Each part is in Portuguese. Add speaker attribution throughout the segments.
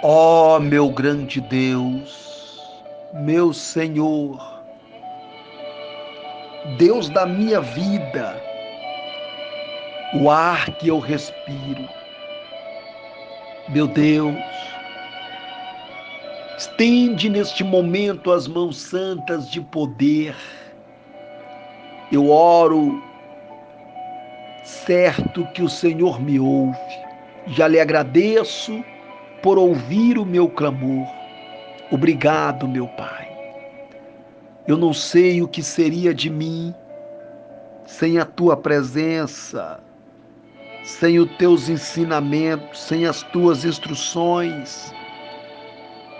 Speaker 1: Ó oh, meu grande Deus, meu Senhor, Deus da minha vida, o ar que eu respiro, meu Deus, estende neste momento as mãos santas de poder. Eu oro, certo que o Senhor me ouve. Já lhe agradeço por ouvir o meu clamor. Obrigado, meu Pai. Eu não sei o que seria de mim sem a tua presença, sem os teus ensinamentos, sem as tuas instruções,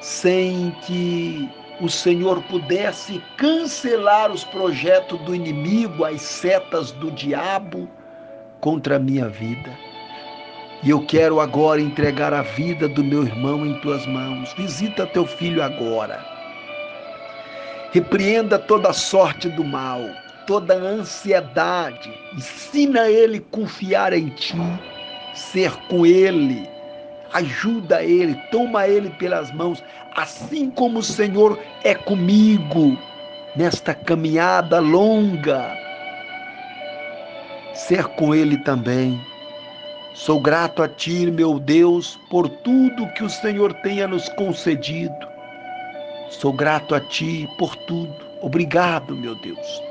Speaker 1: sem que o Senhor pudesse cancelar os projetos do inimigo, as setas do diabo contra a minha vida. E eu quero agora entregar a vida do meu irmão em tuas mãos. Visita teu filho agora. Repreenda toda sorte do mal, toda ansiedade. Ensina ele a confiar em ti, ser com ele. Ajuda ele, toma ele pelas mãos, assim como o Senhor é comigo nesta caminhada longa. Ser com ele também Sou grato a Ti, meu Deus, por tudo que o Senhor tenha nos concedido. Sou grato a Ti por tudo. Obrigado, meu Deus.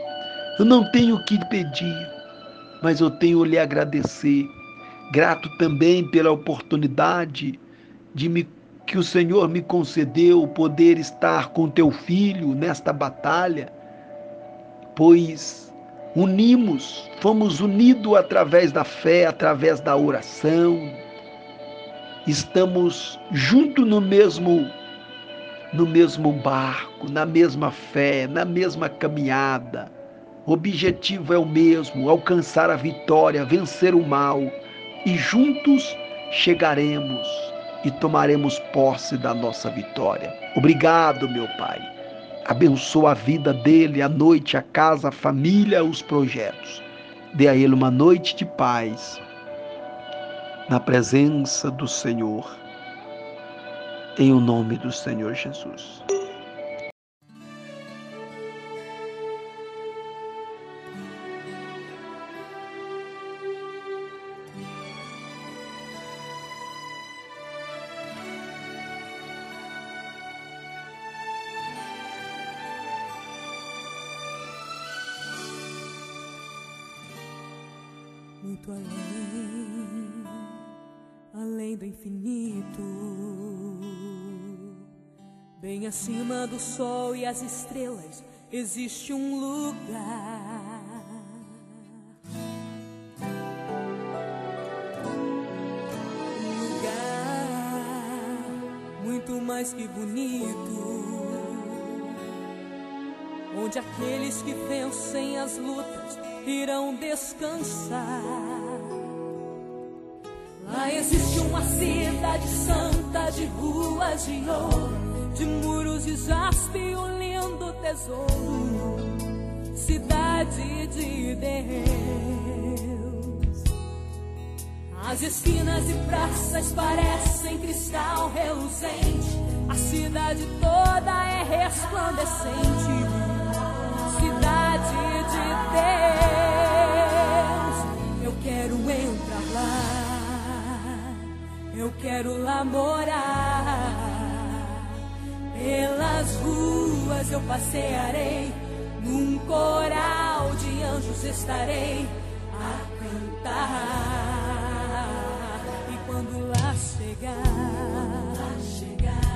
Speaker 1: Eu não tenho o que pedir, mas eu tenho lhe agradecer. Grato também pela oportunidade de me, que o Senhor me concedeu poder estar com teu filho nesta batalha, pois unimos, fomos unidos através da fé, através da oração. Estamos juntos no mesmo no mesmo barco, na mesma fé, na mesma caminhada. O objetivo é o mesmo, alcançar a vitória, vencer o mal e juntos chegaremos e tomaremos posse da nossa vitória. Obrigado, meu Pai Abençoa a vida dele, a noite, a casa, a família, os projetos. Dê a ele uma noite de paz na presença do Senhor. Em o nome do Senhor Jesus.
Speaker 2: Muito além, além do infinito, bem acima do sol e as estrelas, existe um lugar. Um lugar muito mais que bonito onde aqueles que vencem as lutas irão descansar. Lá existe uma cidade santa de ruas de ouro, de muros de jaspe e um lindo tesouro. Cidade de Deus. As esquinas e praças parecem cristal reluzente. A cidade toda é resplandecente. Quero lá morar. Pelas ruas eu passearei. Num coral de anjos estarei a cantar. E quando lá chegar,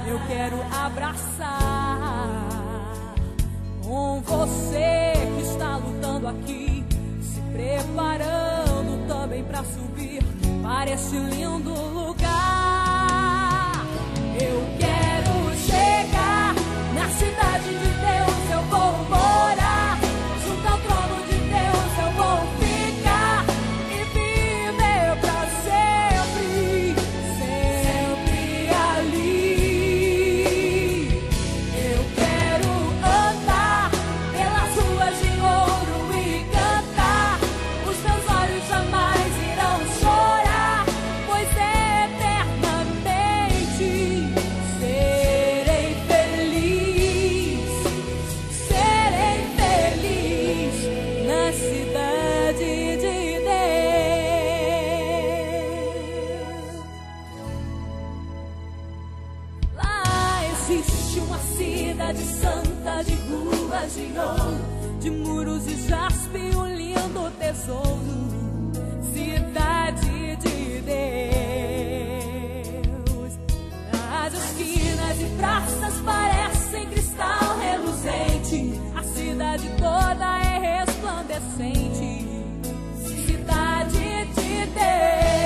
Speaker 2: eu quero abraçar com você que está lutando aqui, se preparando subir para esse lindo lugar. Eu Existe uma cidade santa de ruas de ouro, de muros de jaspe, um lindo tesouro. Cidade de Deus. As esquinas e praças parecem cristal reluzente. A cidade toda é resplandecente. Cidade de Deus.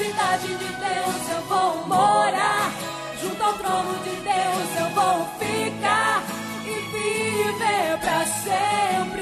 Speaker 2: cidade de Deus eu vou morar, junto ao trono de Deus eu vou ficar e viver para sempre.